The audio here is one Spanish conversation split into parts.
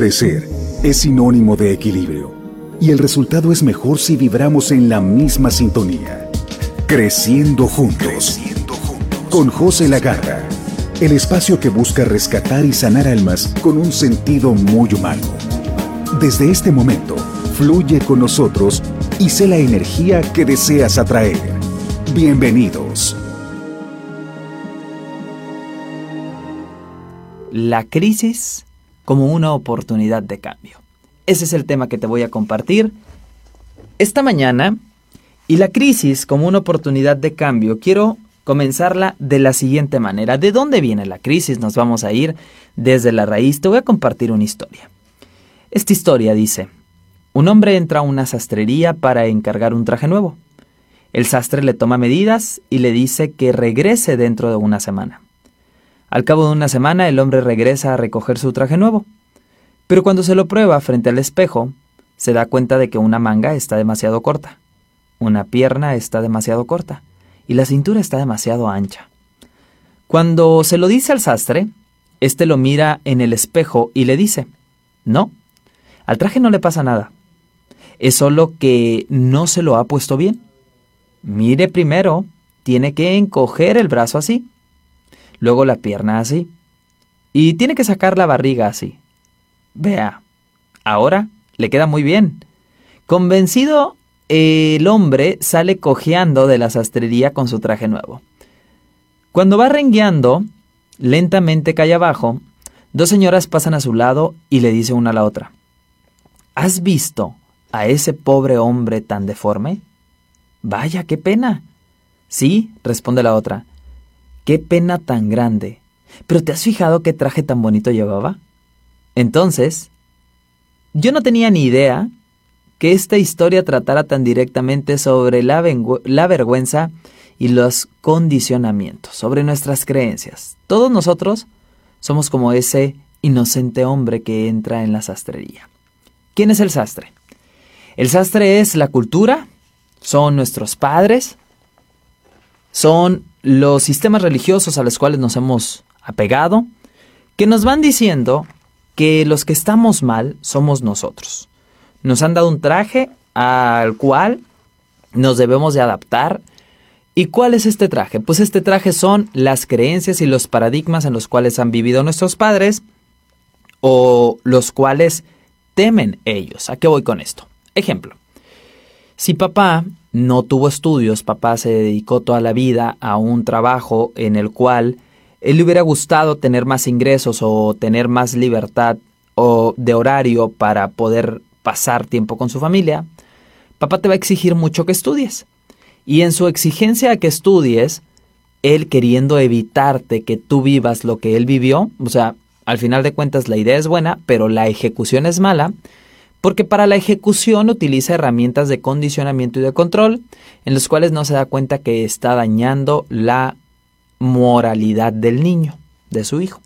Crecer es sinónimo de equilibrio y el resultado es mejor si vibramos en la misma sintonía. Creciendo juntos. Con José Lagarra. El espacio que busca rescatar y sanar almas con un sentido muy humano. Desde este momento, fluye con nosotros y sé la energía que deseas atraer. Bienvenidos. La crisis como una oportunidad de cambio. Ese es el tema que te voy a compartir esta mañana. Y la crisis como una oportunidad de cambio, quiero comenzarla de la siguiente manera. ¿De dónde viene la crisis? Nos vamos a ir desde la raíz. Te voy a compartir una historia. Esta historia dice, un hombre entra a una sastrería para encargar un traje nuevo. El sastre le toma medidas y le dice que regrese dentro de una semana. Al cabo de una semana el hombre regresa a recoger su traje nuevo. Pero cuando se lo prueba frente al espejo, se da cuenta de que una manga está demasiado corta, una pierna está demasiado corta y la cintura está demasiado ancha. Cuando se lo dice al sastre, éste lo mira en el espejo y le dice, no, al traje no le pasa nada. Es solo que no se lo ha puesto bien. Mire primero, tiene que encoger el brazo así luego la pierna así. Y tiene que sacar la barriga así. Vea, ahora le queda muy bien. Convencido, el hombre sale cojeando de la sastrería con su traje nuevo. Cuando va rengueando, lentamente cae abajo, dos señoras pasan a su lado y le dice una a la otra, ¿Has visto a ese pobre hombre tan deforme? Vaya, qué pena. Sí, responde la otra, Qué pena tan grande. Pero ¿te has fijado qué traje tan bonito llevaba? Entonces, yo no tenía ni idea que esta historia tratara tan directamente sobre la, la, vergüenza y los condicionamientos, sobre nuestras creencias. Todos nosotros somos como ese inocente hombre que entra en la sastrería. ¿Quién es el sastre? El sastre es la cultura, son nuestros padres, son los sistemas religiosos a los cuales nos hemos apegado, que nos van diciendo que los que estamos mal somos nosotros. Nos han dado un traje al cual nos debemos de adaptar. ¿Y cuál es este traje? Pues este traje son las creencias y los paradigmas en los cuales han vivido nuestros padres o los cuales temen ellos. ¿A qué voy con esto? Ejemplo. Si papá no tuvo estudios, papá se dedicó toda la vida a un trabajo en el cual él le hubiera gustado tener más ingresos o tener más libertad o de horario para poder pasar tiempo con su familia, papá te va a exigir mucho que estudies. Y en su exigencia a que estudies, él queriendo evitarte que tú vivas lo que él vivió, o sea, al final de cuentas la idea es buena, pero la ejecución es mala, porque para la ejecución utiliza herramientas de condicionamiento y de control, en los cuales no se da cuenta que está dañando la moralidad del niño, de su hijo.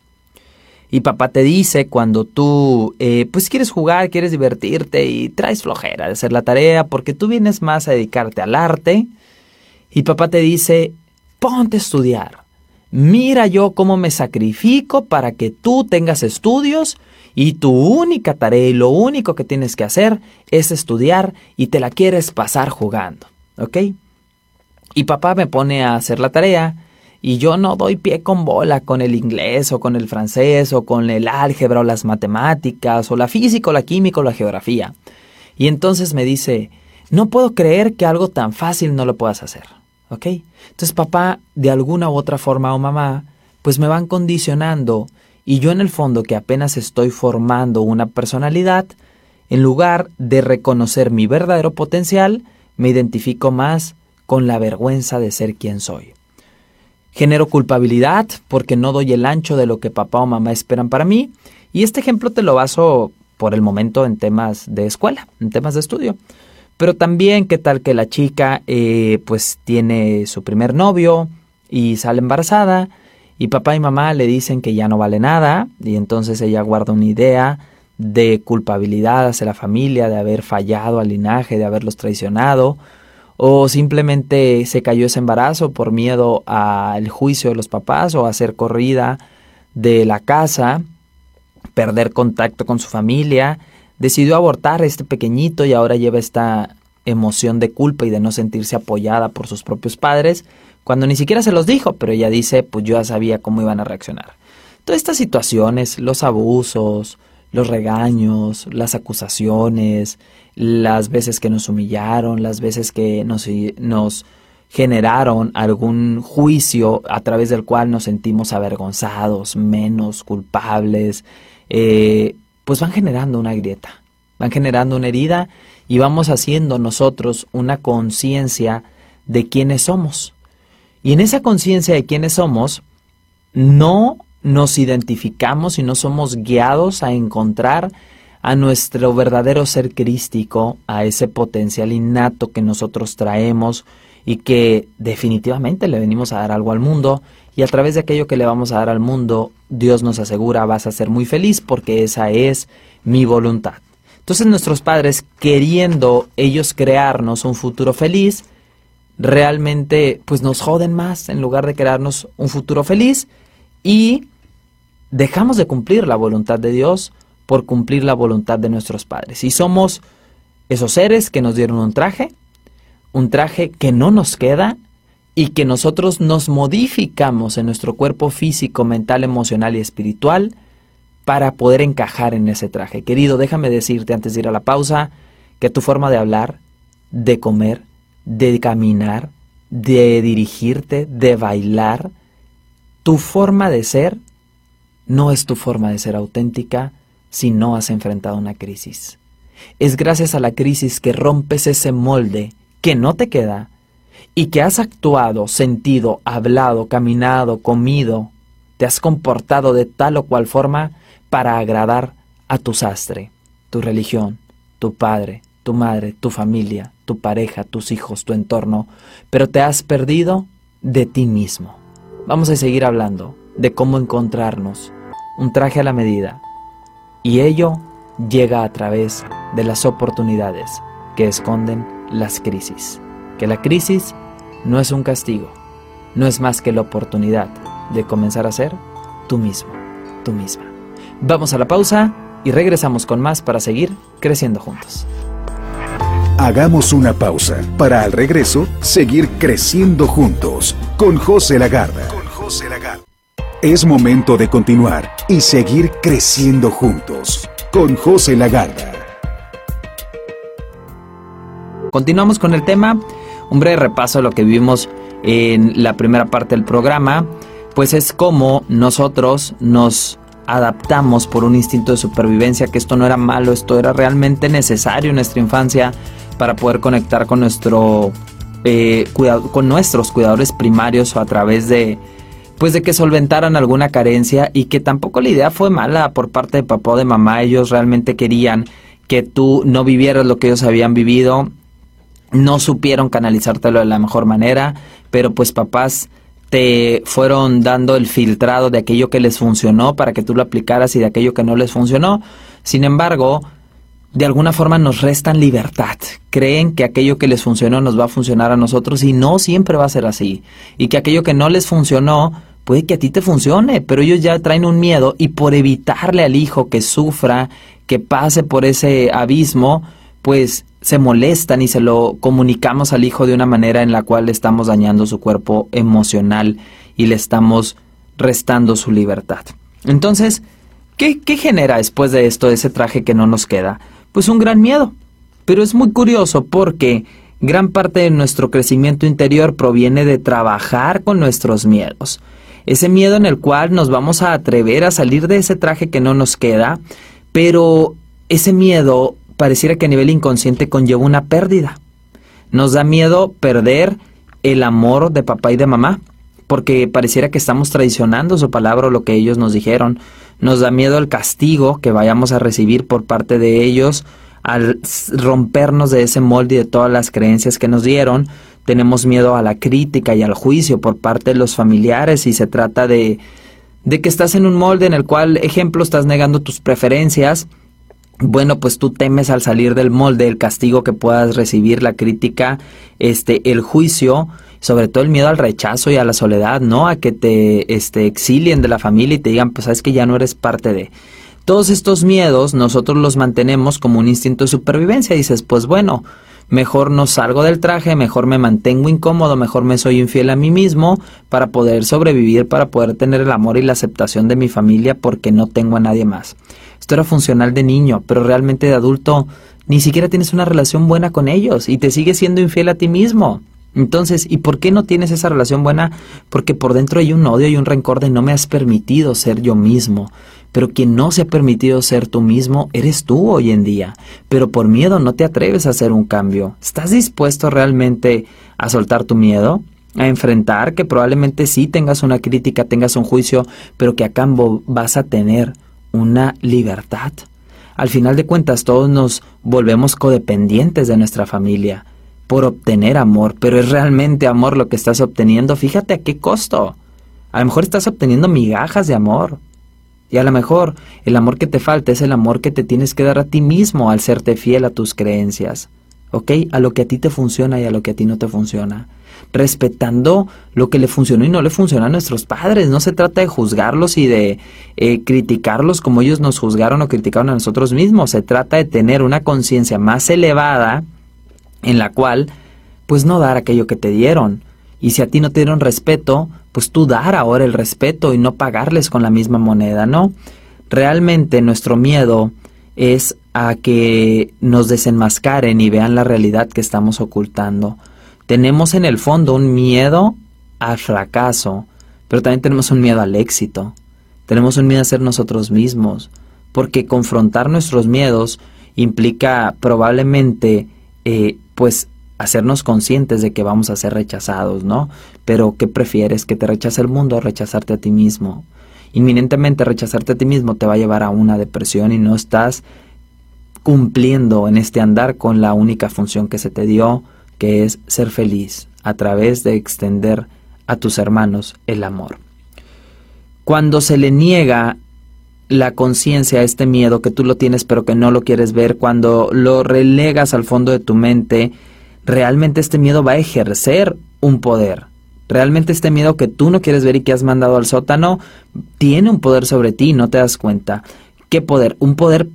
Y papá te dice cuando tú eh, pues quieres jugar, quieres divertirte y traes flojera de hacer la tarea porque tú vienes más a dedicarte al arte. Y papá te dice, ponte a estudiar. Mira yo cómo me sacrifico para que tú tengas estudios y tu única tarea y lo único que tienes que hacer es estudiar y te la quieres pasar jugando, ¿ok? Y papá me pone a hacer la tarea y yo no doy pie con bola con el inglés o con el francés o con el álgebra o las matemáticas o la física o la química o la geografía. Y entonces me dice, no puedo creer que algo tan fácil no lo puedas hacer, ¿ok? Entonces papá, de alguna u otra forma o mamá, pues me van condicionando y yo en el fondo que apenas estoy formando una personalidad, en lugar de reconocer mi verdadero potencial, me identifico más con la vergüenza de ser quien soy. Genero culpabilidad porque no doy el ancho de lo que papá o mamá esperan para mí. Y este ejemplo te lo baso por el momento en temas de escuela, en temas de estudio. Pero también qué tal que la chica eh, pues tiene su primer novio y sale embarazada y papá y mamá le dicen que ya no vale nada y entonces ella guarda una idea de culpabilidad hacia la familia, de haber fallado al linaje, de haberlos traicionado, o simplemente se cayó ese embarazo por miedo al juicio de los papás o a ser corrida de la casa perder contacto con su familia, decidió abortar a este pequeñito y ahora lleva esta emoción de culpa y de no sentirse apoyada por sus propios padres, cuando ni siquiera se los dijo, pero ella dice, pues yo ya sabía cómo iban a reaccionar. Todas estas situaciones, los abusos, los regaños, las acusaciones, las veces que nos humillaron, las veces que nos, nos generaron algún juicio a través del cual nos sentimos avergonzados, menos culpables, eh, pues van generando una grieta, van generando una herida y vamos haciendo nosotros una conciencia de quiénes somos. Y en esa conciencia de quiénes somos, no nos identificamos y no somos guiados a encontrar a nuestro verdadero ser crístico, a ese potencial innato que nosotros traemos y que definitivamente le venimos a dar algo al mundo y a través de aquello que le vamos a dar al mundo, Dios nos asegura vas a ser muy feliz porque esa es mi voluntad. Entonces nuestros padres, queriendo ellos crearnos un futuro feliz, realmente pues nos joden más en lugar de crearnos un futuro feliz y dejamos de cumplir la voluntad de Dios por cumplir la voluntad de nuestros padres. Y somos esos seres que nos dieron un traje, un traje que no nos queda y que nosotros nos modificamos en nuestro cuerpo físico, mental, emocional y espiritual para poder encajar en ese traje. Querido, déjame decirte antes de ir a la pausa que tu forma de hablar, de comer, de caminar, de dirigirte, de bailar, tu forma de ser no es tu forma de ser auténtica si no has enfrentado una crisis. Es gracias a la crisis que rompes ese molde que no te queda y que has actuado, sentido, hablado, caminado, comido, te has comportado de tal o cual forma para agradar a tu sastre, tu religión, tu padre, tu madre, tu familia, tu pareja, tus hijos, tu entorno, pero te has perdido de ti mismo. Vamos a seguir hablando de cómo encontrarnos un traje a la medida. Y ello llega a través de las oportunidades que esconden las crisis. Que la crisis no es un castigo, no es más que la oportunidad de comenzar a ser tú mismo, tú misma. Vamos a la pausa y regresamos con más para seguir creciendo juntos. Hagamos una pausa para al regreso seguir creciendo juntos con José Lagarda. Con José Lagarda. Es momento de continuar y seguir creciendo juntos con José Lagarda. Continuamos con el tema, un breve repaso de lo que vivimos en la primera parte del programa, pues es como nosotros nos adaptamos por un instinto de supervivencia, que esto no era malo, esto era realmente necesario en nuestra infancia para poder conectar con nuestro eh, cuidado, con nuestros cuidadores primarios a través de pues de que solventaran alguna carencia y que tampoco la idea fue mala por parte de papá o de mamá, ellos realmente querían que tú no vivieras lo que ellos habían vivido, no supieron canalizártelo de la mejor manera, pero pues papás te fueron dando el filtrado de aquello que les funcionó para que tú lo aplicaras y de aquello que no les funcionó. Sin embargo, de alguna forma nos restan libertad. Creen que aquello que les funcionó nos va a funcionar a nosotros y no siempre va a ser así. Y que aquello que no les funcionó puede que a ti te funcione, pero ellos ya traen un miedo y por evitarle al hijo que sufra, que pase por ese abismo, pues se molestan y se lo comunicamos al hijo de una manera en la cual le estamos dañando su cuerpo emocional y le estamos restando su libertad. Entonces, ¿qué, genera después de esto ese traje que no nos queda? Pues un gran miedo. Pero es muy curioso porque gran parte de nuestro crecimiento interior proviene de trabajar con nuestros miedos. Ese miedo en el cual nos vamos a atrever a salir de ese traje que no nos queda, pero ese miedo pareciera que a nivel inconsciente conlleva una pérdida. Nos da miedo perder el amor de papá y de mamá, porque pareciera que estamos traicionando su palabra o lo que ellos nos dijeron. Nos da miedo el castigo que vayamos a recibir por parte de ellos al rompernos de ese molde y de todas las creencias que nos dieron. Tenemos miedo a la crítica y al juicio por parte de los familiares y se trata de, de que estás en un molde en el cual, ejemplo, estás negando tus preferencias. Bueno, pues tú temes al salir del molde el castigo que puedas recibir, la crítica, este, el juicio sobre todo el miedo al rechazo y a la soledad, ¿no? A que te este, exilien de la familia y te digan, pues sabes que ya no eres parte de. Todos estos miedos nosotros los mantenemos como un instinto de supervivencia. dices, pues bueno, mejor no salgo del traje, mejor me mantengo incómodo, mejor me soy infiel a mí mismo para poder sobrevivir, para poder tener el amor y la aceptación de mi familia porque no tengo a nadie más. Esto era funcional de niño, pero realmente de adulto ni siquiera tienes una relación buena con ellos y te sigues siendo infiel a ti mismo. Entonces, ¿y por qué no tienes esa relación buena? Porque por dentro hay un odio y un rencor de no me has permitido ser yo mismo. Pero quien no se ha permitido ser tú mismo eres tú hoy en día. Pero por miedo no te atreves a hacer un cambio. ¿Estás dispuesto realmente a soltar tu miedo? A enfrentar que probablemente sí tengas una crítica, tengas un juicio, pero que a cambio vas a tener una libertad. Al final de cuentas todos nos volvemos codependientes de nuestra familia por obtener amor, pero es realmente amor lo que estás obteniendo. Fíjate a qué costo. A lo mejor estás obteniendo migajas de amor. Y a lo mejor el amor que te falta es el amor que te tienes que dar a ti mismo al serte fiel a tus creencias. ¿Ok? A lo que a ti te funciona y a lo que a ti no te funciona. Respetando lo que le funcionó y no le funcionó a nuestros padres. No se trata de juzgarlos y de eh, criticarlos como ellos nos juzgaron o criticaron a nosotros mismos. Se trata de tener una conciencia más elevada en la cual, pues no dar aquello que te dieron. Y si a ti no te dieron respeto, pues tú dar ahora el respeto y no pagarles con la misma moneda, ¿no? Realmente nuestro miedo es a que nos desenmascaren y vean la realidad que estamos ocultando. Tenemos en el fondo un miedo al fracaso, pero también tenemos un miedo al éxito. Tenemos un miedo a ser nosotros mismos, porque confrontar nuestros miedos implica probablemente eh, pues hacernos conscientes de que vamos a ser rechazados, ¿no? Pero ¿qué prefieres? ¿Que te rechace el mundo o rechazarte a ti mismo? Inminentemente rechazarte a ti mismo te va a llevar a una depresión y no estás cumpliendo en este andar con la única función que se te dio, que es ser feliz a través de extender a tus hermanos el amor. Cuando se le niega la conciencia, este miedo que tú lo tienes pero que no lo quieres ver, cuando lo relegas al fondo de tu mente, realmente este miedo va a ejercer un poder. Realmente este miedo que tú no quieres ver y que has mandado al sótano tiene un poder sobre ti, no te das cuenta. ¿Qué poder? Un poder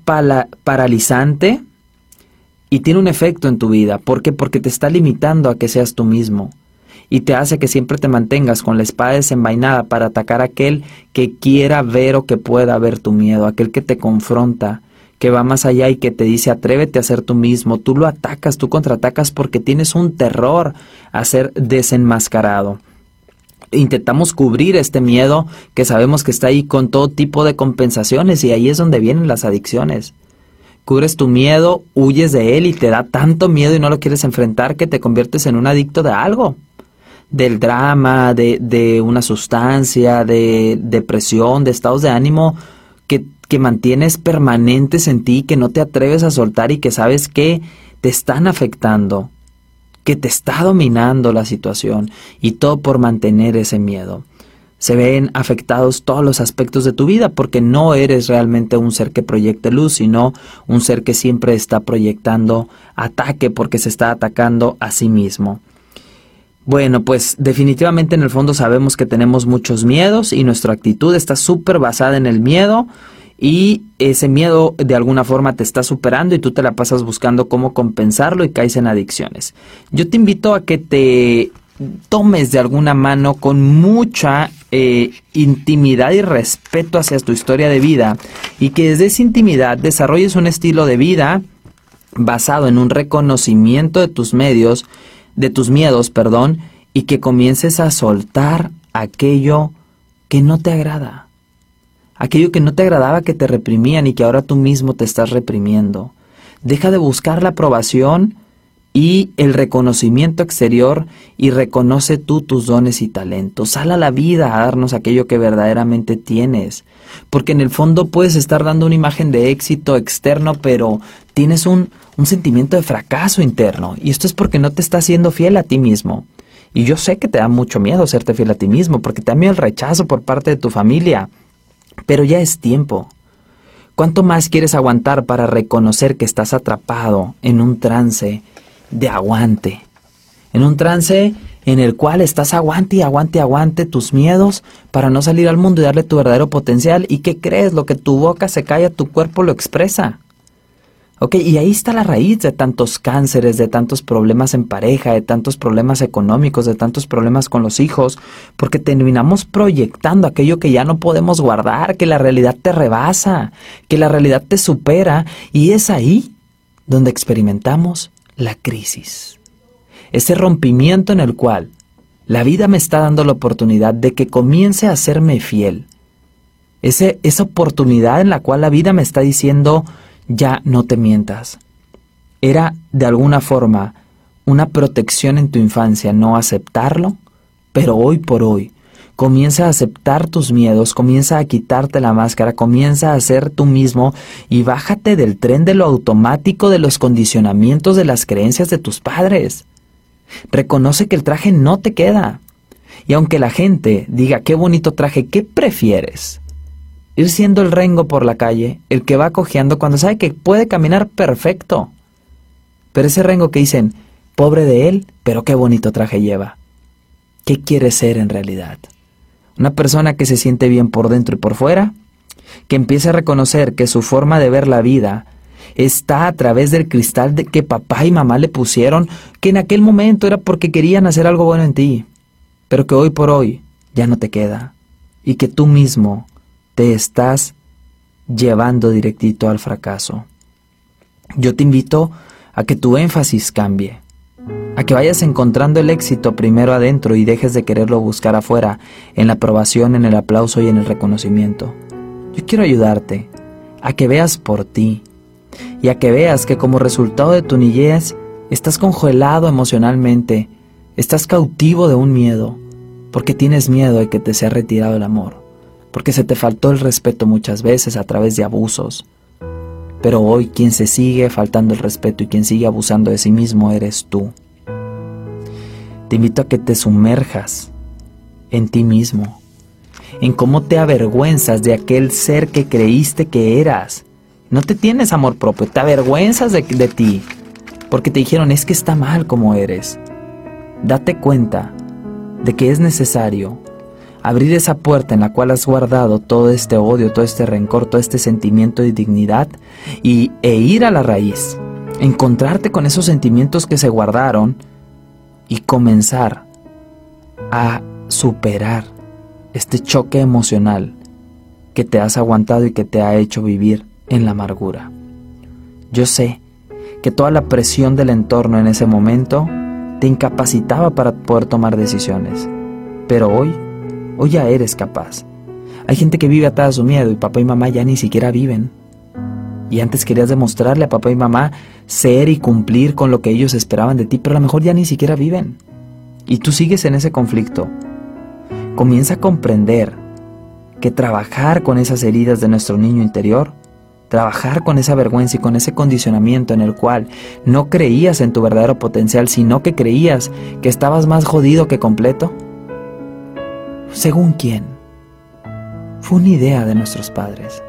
paralizante y tiene un efecto en tu vida. ¿Por qué? Porque te está limitando a que seas tú mismo y te hace que siempre te mantengas con la espada desenvainada para atacar a aquel que quiera ver o que pueda ver tu miedo, aquel que te confronta, que va más allá y que te dice atrévete a ser tú mismo, tú lo atacas, tú contraatacas porque tienes un terror a ser desenmascarado. Intentamos cubrir este miedo que sabemos que está ahí con todo tipo de compensaciones y ahí es donde vienen las adicciones. Cubres tu miedo, huyes de él y te da tanto miedo y no lo quieres enfrentar que te conviertes en un adicto de algo del drama, de, de, una sustancia, de depresión, de estados de ánimo que que mantienes permanentes en ti, que no te atreves a soltar y que sabes que te están afectando, que te está dominando la situación y todo por mantener ese miedo. Se ven afectados todos los aspectos de tu vida porque no eres realmente un ser que proyecte luz, sino un ser que siempre está proyectando ataque porque se está atacando a sí mismo. Bueno, pues definitivamente en el fondo sabemos que tenemos muchos miedos y nuestra actitud está súper basada en el miedo y ese miedo de alguna forma te está superando y tú te la pasas buscando cómo compensarlo y caes en adicciones. Yo te invito a que te tomes de alguna mano con mucha eh, intimidad y respeto hacia tu historia de vida y que desde esa intimidad desarrolles un estilo de vida basado en un reconocimiento de tus medios, de tus miedos, perdón, y que comiences a soltar aquello que no te agrada aquello que no te agradaba que te reprimían y que ahora tú mismo te estás reprimiendo. Deja de buscar la aprobación y el reconocimiento exterior y reconoce tú tus dones y talentos. Sal a la vida a darnos aquello que verdaderamente tienes. Porque en el fondo puedes estar dando una imagen de éxito externo, pero tienes un, un sentimiento de fracaso interno. Y esto es porque no te estás siendo fiel a ti mismo. Y yo sé que te da mucho miedo serte fiel a ti mismo, porque también el rechazo por parte de tu familia, pero ya es tiempo. ¿Cuánto más quieres aguantar para reconocer que estás atrapado en un trance de aguante? En un trance en el cual estás aguante y aguante aguante tus miedos para no salir al mundo y darle tu verdadero potencial. ¿Y qué crees? Lo que tu boca se calla, tu cuerpo lo expresa. ¿Ok? Y ahí está la raíz de tantos cánceres, de tantos problemas en pareja, de tantos problemas económicos, de tantos problemas con los hijos, porque terminamos proyectando aquello que ya no podemos guardar, que la realidad te rebasa, que la realidad te supera, y es ahí donde experimentamos la crisis. Ese rompimiento en el cual la vida me está dando la oportunidad de que comience a hacerme fiel. Ese, esa oportunidad en la cual la vida me está diciendo, ya no te mientas. Era, de alguna forma, una protección en tu infancia no aceptarlo, pero hoy por hoy comienza a aceptar tus miedos, comienza a quitarte la máscara, comienza a ser tú mismo y bájate del tren de lo automático de los condicionamientos de las creencias de tus padres. Reconoce que el traje no te queda. Y aunque la gente diga qué bonito traje, ¿qué prefieres? Ir siendo el rengo por la calle, el que va cojeando cuando sabe que puede caminar perfecto. Pero ese rengo que dicen, pobre de él, pero qué bonito traje lleva. ¿Qué quiere ser en realidad? Una persona que se siente bien por dentro y por fuera, que empiece a reconocer que su forma de ver la vida está a través del cristal de que papá y mamá le pusieron, que en aquel momento era porque querían hacer algo bueno en ti, pero que hoy por hoy ya no te queda, y que tú mismo te estás llevando directito al fracaso. Yo te invito a que tu énfasis cambie, a que vayas encontrando el éxito primero adentro y dejes de quererlo buscar afuera, en la aprobación, en el aplauso y en el reconocimiento. Yo quiero ayudarte a que veas por ti y a que veas que como resultado de tu niñez estás congelado emocionalmente, estás cautivo de un miedo, porque tienes miedo de que te sea retirado el amor porque se te faltó el respeto muchas veces a través de abusos. Pero hoy quien se sigue faltando el respeto y quien sigue abusando de sí mismo eres tú. Te invito a que te sumerjas en ti mismo, en cómo te avergüenzas de aquel ser que creíste que eras. No te tienes amor propio, te avergüenzas de, de ti, porque te dijeron es que está mal como eres. Date cuenta de que es necesario abrir esa puerta en la cual has guardado todo este odio, todo este rencor, todo este sentimiento de dignidad y, e ir a la raíz, encontrarte con esos sentimientos que se guardaron y comenzar a superar este choque emocional que te has aguantado y que te ha hecho vivir en la amargura. Yo sé que toda la presión del entorno en ese momento te incapacitaba para poder tomar decisiones, pero hoy Hoy ya eres capaz. Hay gente que vive atada a su miedo y papá y mamá ya ni siquiera viven. Y antes querías demostrarle a papá y mamá ser y cumplir con lo que ellos esperaban de ti, pero a lo mejor ya ni siquiera viven. Y tú sigues en ese conflicto. Comienza a comprender que trabajar con esas heridas de nuestro niño interior, trabajar con esa vergüenza y con ese condicionamiento en el cual no creías en tu verdadero potencial, sino que creías que estabas más jodido que completo, ¿Según quién? Fue una idea de nuestros padres.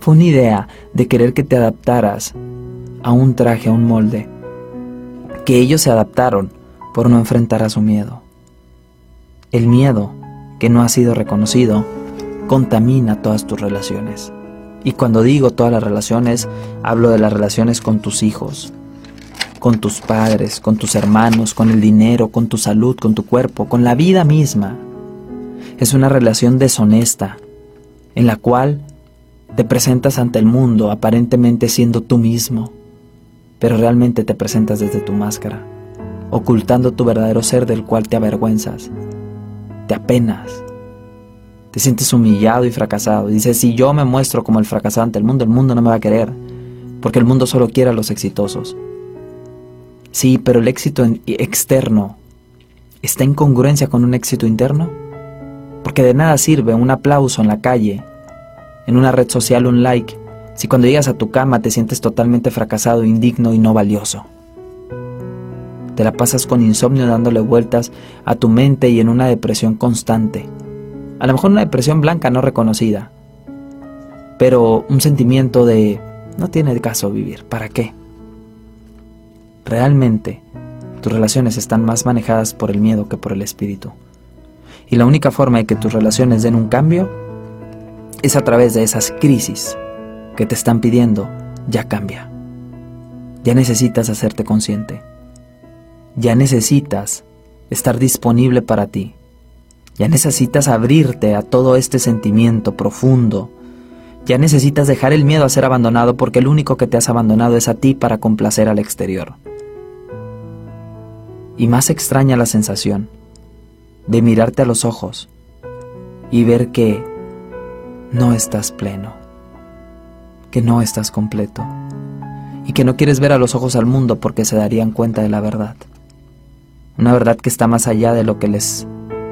Fue una idea de querer que te adaptaras a un traje, a un molde. Que ellos se adaptaron por no enfrentar a su miedo. El miedo, que no ha sido reconocido, contamina todas tus relaciones. Y cuando digo todas las relaciones, hablo de las relaciones con tus hijos, con tus padres, con tus hermanos, con el dinero, con tu salud, con tu cuerpo, con la vida misma es una relación deshonesta, en la cual te presentas ante el mundo aparentemente siendo tú mismo, pero realmente te presentas desde tu máscara, ocultando tu verdadero ser del cual te avergüenzas, te apenas, te sientes humillado y fracasado. Dices, si yo me muestro como el fracasado ante el mundo, el mundo no me va a querer, porque el mundo solo quiere a los exitosos. Sí, pero el éxito externo está en congruencia con un éxito interno porque de nada sirve un aplauso en la calle, en una red social, un like, si cuando llegas a tu cama te sientes totalmente fracasado, indigno y no valioso. Te la pasas con insomnio dándole vueltas a tu mente y en una depresión constante. A lo mejor una depresión blanca no reconocida, pero un sentimiento de no tiene caso vivir, ¿para qué? Realmente, tus relaciones están más manejadas por el miedo que por el espíritu. Y la única forma de que tus relaciones den un cambio es a través de esas crisis que te están pidiendo, ya cambia. Ya necesitas hacerte consciente. Ya necesitas estar disponible para ti. Ya necesitas abrirte a todo este sentimiento profundo. Ya necesitas dejar el miedo a ser abandonado porque el único que te has abandonado es a ti para complacer al exterior. Y más extraña la sensación de mirarte a los ojos y ver que no estás pleno, que no estás completo y que no quieres ver a los ojos al mundo porque se darían cuenta de la verdad. Una verdad que está más allá de lo que les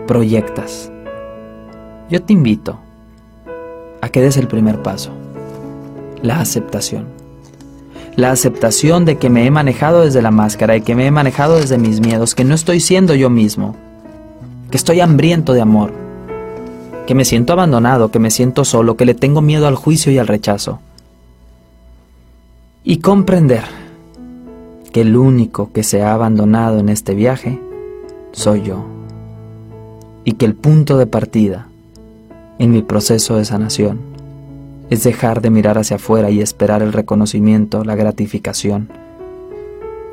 proyectas. Yo te invito a que des el primer paso, la aceptación. La aceptación de que me he manejado desde la máscara, y que me he manejado desde mis miedos, que no estoy siendo yo mismo, que estoy hambriento de amor, que me siento abandonado, que me siento solo, que le tengo miedo al juicio y al rechazo. Y comprender que el único que se ha abandonado en este viaje soy yo. Y que el punto de partida en mi proceso de sanación es dejar de mirar hacia afuera y esperar el reconocimiento, la gratificación.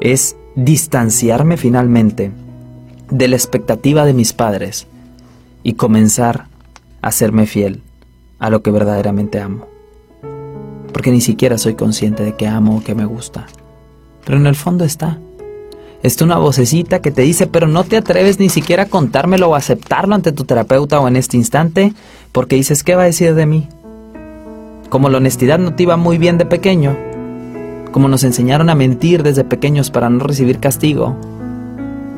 Es distanciarme finalmente de la expectativa de mis padres y comenzar a serme fiel a lo que verdaderamente amo. Porque ni siquiera soy consciente de que amo o que me gusta. Pero en el fondo está. Está una vocecita que te dice, pero no te atreves ni siquiera a contármelo o aceptarlo ante tu terapeuta o en este instante, porque dices, ¿qué va a decir de mí? Como la honestidad no te iba muy bien de pequeño, como nos enseñaron a mentir desde pequeños para no recibir castigo,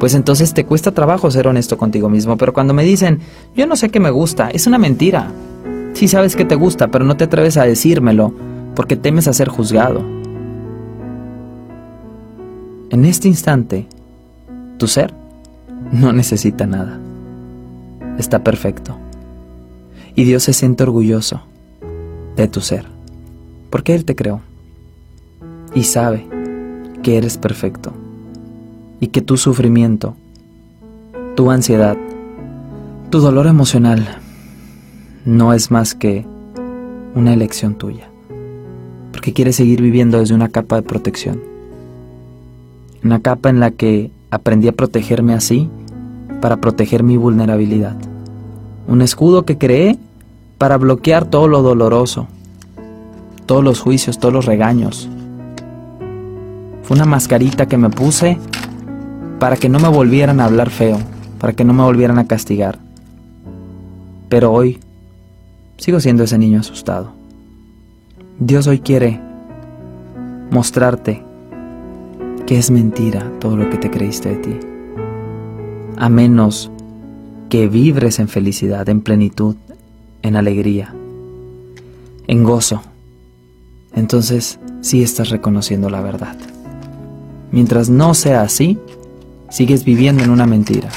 pues entonces te cuesta trabajo ser honesto contigo mismo. Pero cuando me dicen, yo no sé qué me gusta, es una mentira. Sí sabes que te gusta, pero no te atreves a decírmelo porque temes a ser juzgado. En este instante, tu ser no necesita nada. Está perfecto. Y Dios se siente orgulloso de tu ser, porque Él te creó y sabe que eres perfecto y que tu sufrimiento, tu ansiedad, tu dolor emocional no es más que una elección tuya, porque quieres seguir viviendo desde una capa de protección, una capa en la que aprendí a protegerme así para proteger mi vulnerabilidad, un escudo que creé para bloquear todo lo doloroso, todos los juicios, todos los regaños. Fue una mascarita que me puse para que no me volvieran a hablar feo, para que no me volvieran a castigar. Pero hoy sigo siendo ese niño asustado. Dios hoy quiere mostrarte que es mentira todo lo que te creíste de ti. A menos que vibres en felicidad, en plenitud, en alegría, en gozo. Entonces sí estás reconociendo la verdad. Mientras no sea así, sigues viviendo en una mentira.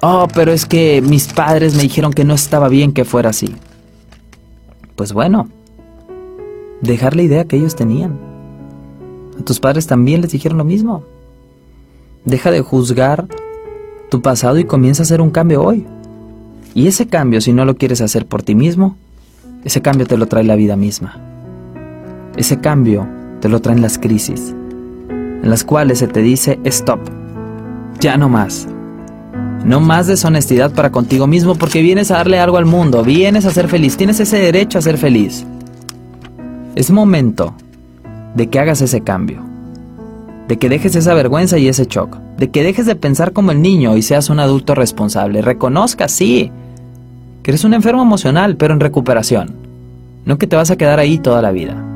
Oh, pero es que mis padres me dijeron que no estaba bien que fuera así. Pues bueno, dejar la idea que ellos tenían. A tus padres también les dijeron lo mismo. Deja de juzgar tu pasado y comienza a hacer un cambio hoy. Y ese cambio, si no lo quieres hacer por ti mismo, ese cambio te lo trae la vida misma. Ese cambio te lo traen las crisis en las cuales se te dice stop, ya no más. No más deshonestidad para contigo mismo porque vienes a darle algo al mundo, vienes a ser feliz, tienes ese derecho a ser feliz. Es momento de que hagas ese cambio, de que dejes esa vergüenza y ese shock, de que dejes de pensar como el niño y seas un adulto responsable. Reconozca, sí, que eres un enfermo emocional, pero en recuperación, no que te vas a quedar ahí toda la vida.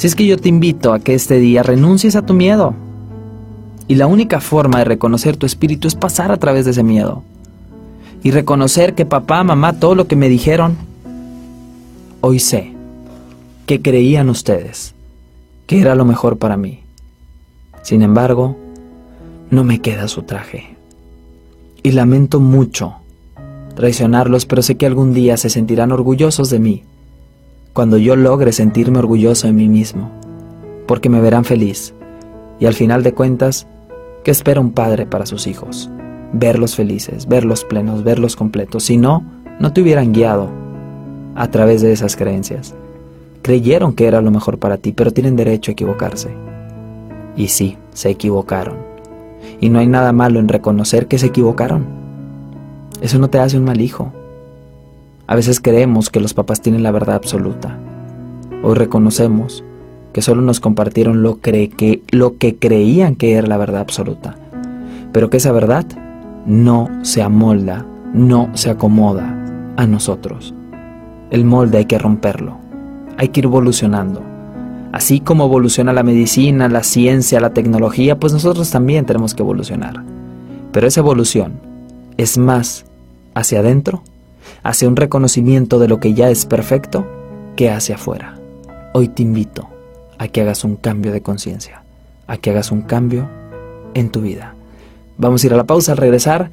Si es que yo te invito a que este día renuncies a tu miedo. Y la única forma de reconocer tu espíritu es pasar a través de ese miedo. Y reconocer que papá, mamá, todo lo que me dijeron, hoy sé que creían ustedes que era lo mejor para mí. Sin embargo, no me queda su traje. Y lamento mucho traicionarlos, pero sé que algún día se sentirán orgullosos de mí cuando yo logre sentirme orgulloso de mí mismo, porque me verán feliz y al final de cuentas ¿Qué espera un padre para sus hijos? Verlos felices, verlos plenos, verlos completos. Si no, no te hubieran guiado a través de esas creencias. Creyeron que era lo mejor para ti, pero tienen derecho a equivocarse. Y sí, se equivocaron. Y no hay nada malo en reconocer que se equivocaron. Eso no te hace un mal hijo. A veces creemos que los papás tienen la verdad absoluta. Hoy reconocemos que solo nos compartieron lo, que, lo que creían que era la verdad absoluta, pero que esa verdad no se amolda, no se acomoda a nosotros. El molde hay que romperlo, hay que ir evolucionando. Así como evoluciona la medicina, la ciencia, la tecnología, pues nosotros también tenemos que evolucionar. Pero esa evolución es más hacia adentro, hacia un reconocimiento de lo que ya es perfecto, que hacia afuera. Hoy te invito a que hagas un cambio de conciencia, a que hagas un cambio en tu vida. Vamos a ir a la pausa al regresar.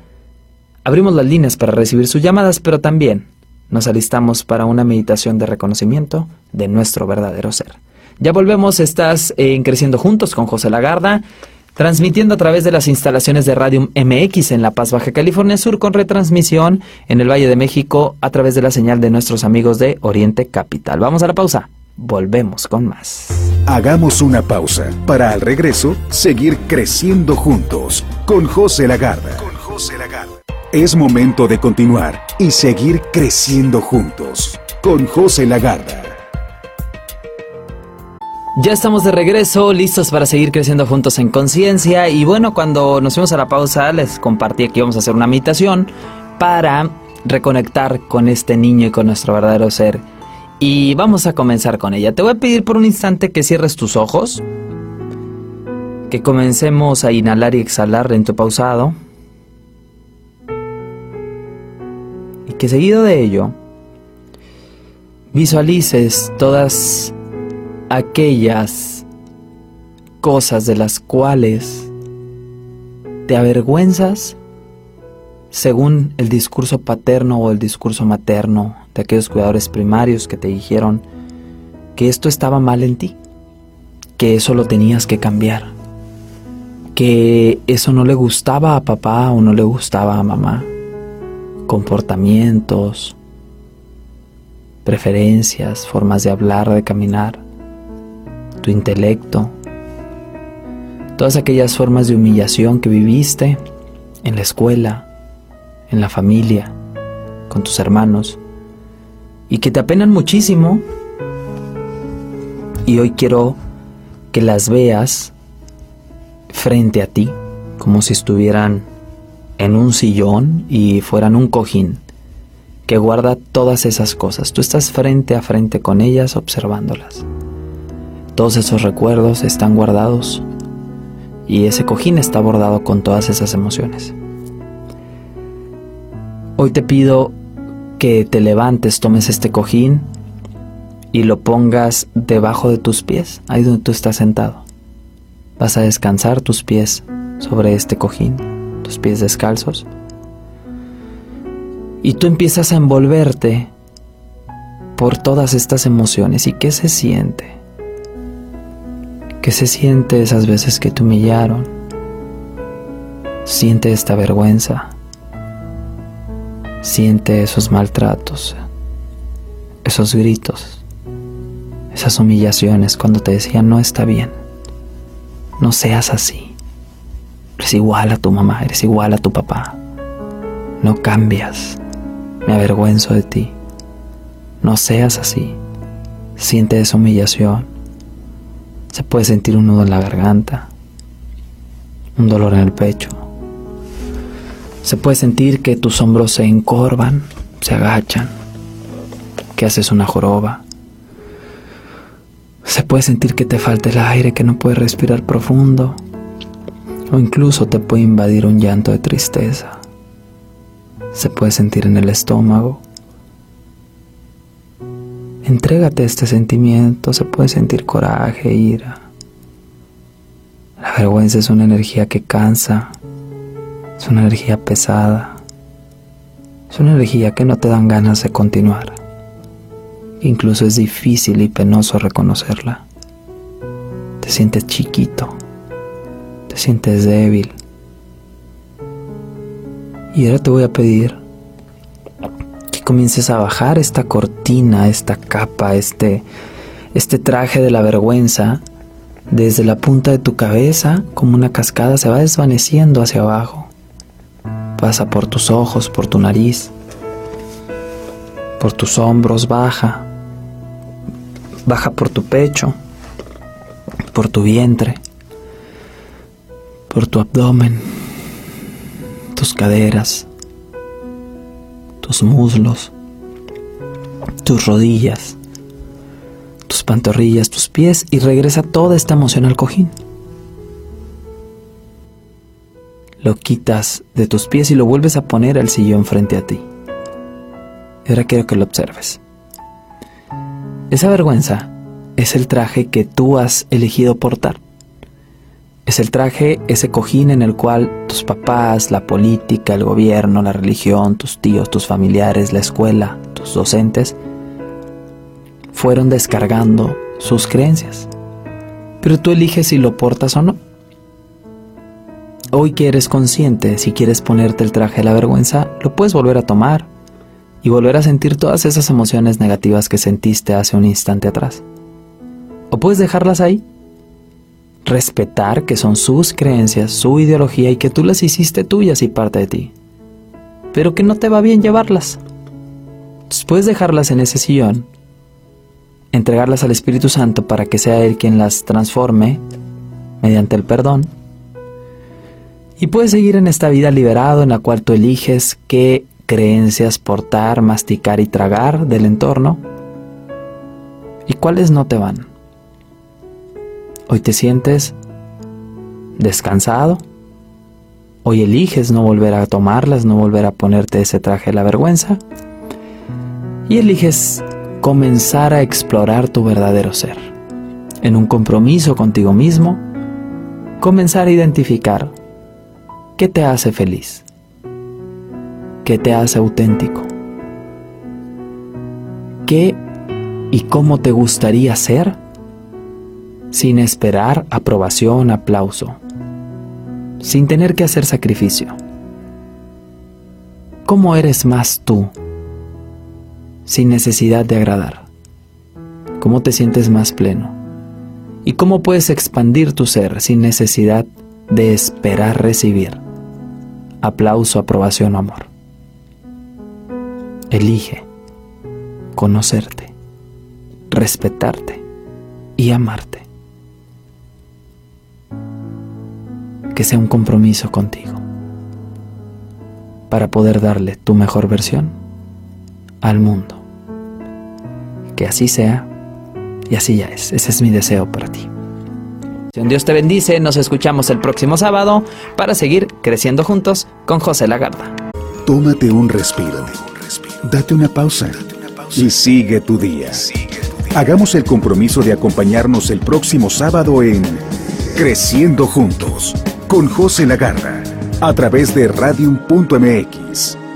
Abrimos las líneas para recibir sus llamadas, pero también nos alistamos para una meditación de reconocimiento de nuestro verdadero ser. Ya volvemos, estás en Creciendo Juntos con José Lagarda, transmitiendo a través de las instalaciones de Radio MX en La Paz, Baja California Sur, con retransmisión en el Valle de México a través de la señal de nuestros amigos de Oriente Capital. Vamos a la pausa. Volvemos con más. Hagamos una pausa para al regreso seguir creciendo juntos con José Lagarda. Con José Lagarda. Es momento de continuar y seguir creciendo juntos con José Lagarda. Ya estamos de regreso, listos para seguir creciendo juntos en conciencia. Y bueno, cuando nos fuimos a la pausa, les compartí que íbamos a hacer una meditación para reconectar con este niño y con nuestro verdadero ser y vamos a comenzar con ella. Te voy a pedir por un instante que cierres tus ojos, que comencemos a inhalar y exhalar lento pausado. Y que seguido de ello visualices todas aquellas cosas de las cuales te avergüenzas según el discurso paterno o el discurso materno de aquellos cuidadores primarios que te dijeron que esto estaba mal en ti, que eso lo tenías que cambiar, que eso no le gustaba a papá o no le gustaba a mamá, comportamientos, preferencias, formas de hablar, de caminar, tu intelecto, todas aquellas formas de humillación que viviste en la escuela, en la familia, con tus hermanos, y que te apenan muchísimo. Y hoy quiero que las veas frente a ti, como si estuvieran en un sillón y fueran un cojín que guarda todas esas cosas. Tú estás frente a frente con ellas observándolas. Todos esos recuerdos están guardados y ese cojín está bordado con todas esas emociones. Hoy te pido que te levantes, tomes este cojín y lo pongas debajo de tus pies, ahí donde tú estás sentado. Vas a descansar tus pies sobre este cojín, tus pies descalzos. Y tú empiezas a envolverte por todas estas emociones. ¿Y qué se siente? ¿Qué se siente esas veces que te humillaron? Siente esta vergüenza. Siente esos maltratos, esos gritos, esas humillaciones cuando te decían no está bien, no seas así, eres igual a tu mamá, eres igual a tu papá, no cambias, me avergüenzo de ti, no seas así, siente esa humillación, se puede sentir un nudo en la garganta, un dolor en el pecho se puede sentir que tus hombros se encorvan, se agachan, que haces una joroba. Se puede sentir que te falta el aire, que no puedes respirar profundo. O incluso te puede invadir un llanto de tristeza. Se puede sentir en el estómago. Entrégate a este sentimiento, se puede sentir coraje, ira. La vergüenza es una energía que cansa, es una energía pesada. Es una energía que no te dan ganas de continuar. Incluso es difícil y penoso reconocerla. Te sientes chiquito. te sientes débil. Y ahora te voy a pedir comiences a bajar esta cortina, esta capa, este, este traje de la vergüenza desde la punta de tu cabeza como una cascada se va desvaneciendo hacia abajo. Pasa por tus ojos, por tu nariz, por tus hombros, baja. Baja por tu pecho, por tu vientre, por tu abdomen, tus caderas, tus muslos, tus rodillas, tus pantorrillas, tus pies y regresa toda esta emoción al cojín. Lo quitas de tus pies y lo vuelves a poner al sillón frente a ti. Y ahora quiero que lo observes. Esa vergüenza es el traje que tú has elegido portar. Es el traje, ese cojín en el cual tus papás, la política, el gobierno, la religión, tus tíos, tus familiares, la escuela, tus docentes, fueron descargando sus creencias. Pero tú eliges si lo portas o no. Hoy que eres consciente, si quieres ponerte el traje de la vergüenza, lo puedes volver a tomar y volver a sentir todas esas emociones negativas que sentiste hace un instante atrás. O puedes dejarlas ahí respetar que son sus creencias, su ideología y que tú las hiciste tuyas y parte de ti, pero que no te va bien llevarlas. puedes dejarlas en ese sillón, entregarlas al Espíritu Santo para que sea Él quien las transforme mediante el perdón. Y puedes seguir en esta vida liberado en la cual tú eliges qué creencias portar, masticar y tragar del entorno y cuáles no te van. Hoy te sientes descansado. Hoy eliges no volver a tomarlas, no volver a ponerte ese traje de la vergüenza. Y eliges comenzar a explorar tu verdadero ser. En un compromiso contigo mismo, comenzar a identificar qué te hace feliz, qué te hace auténtico, qué y cómo te gustaría ser sin esperar aprobación, aplauso, sin tener que hacer sacrificio. ¿Cómo eres más tú, sin necesidad de agradar? ¿Cómo te sientes más pleno? ¿Y cómo puedes expandir tu ser sin necesidad de esperar recibir aplauso, aprobación o amor? Elige conocerte, respetarte y amarte. Que sea un compromiso contigo para poder darle tu mejor versión al mundo. Que así sea y así ya es. Ese es mi deseo para ti. Dios te bendice, nos escuchamos el próximo sábado para seguir creciendo juntos con José Lagarda. Tómate un respiro, date una pausa y sigue tu día. Hagamos el compromiso de acompañarnos el próximo sábado en Creciendo Juntos con José Lagarra a través de radium.mx.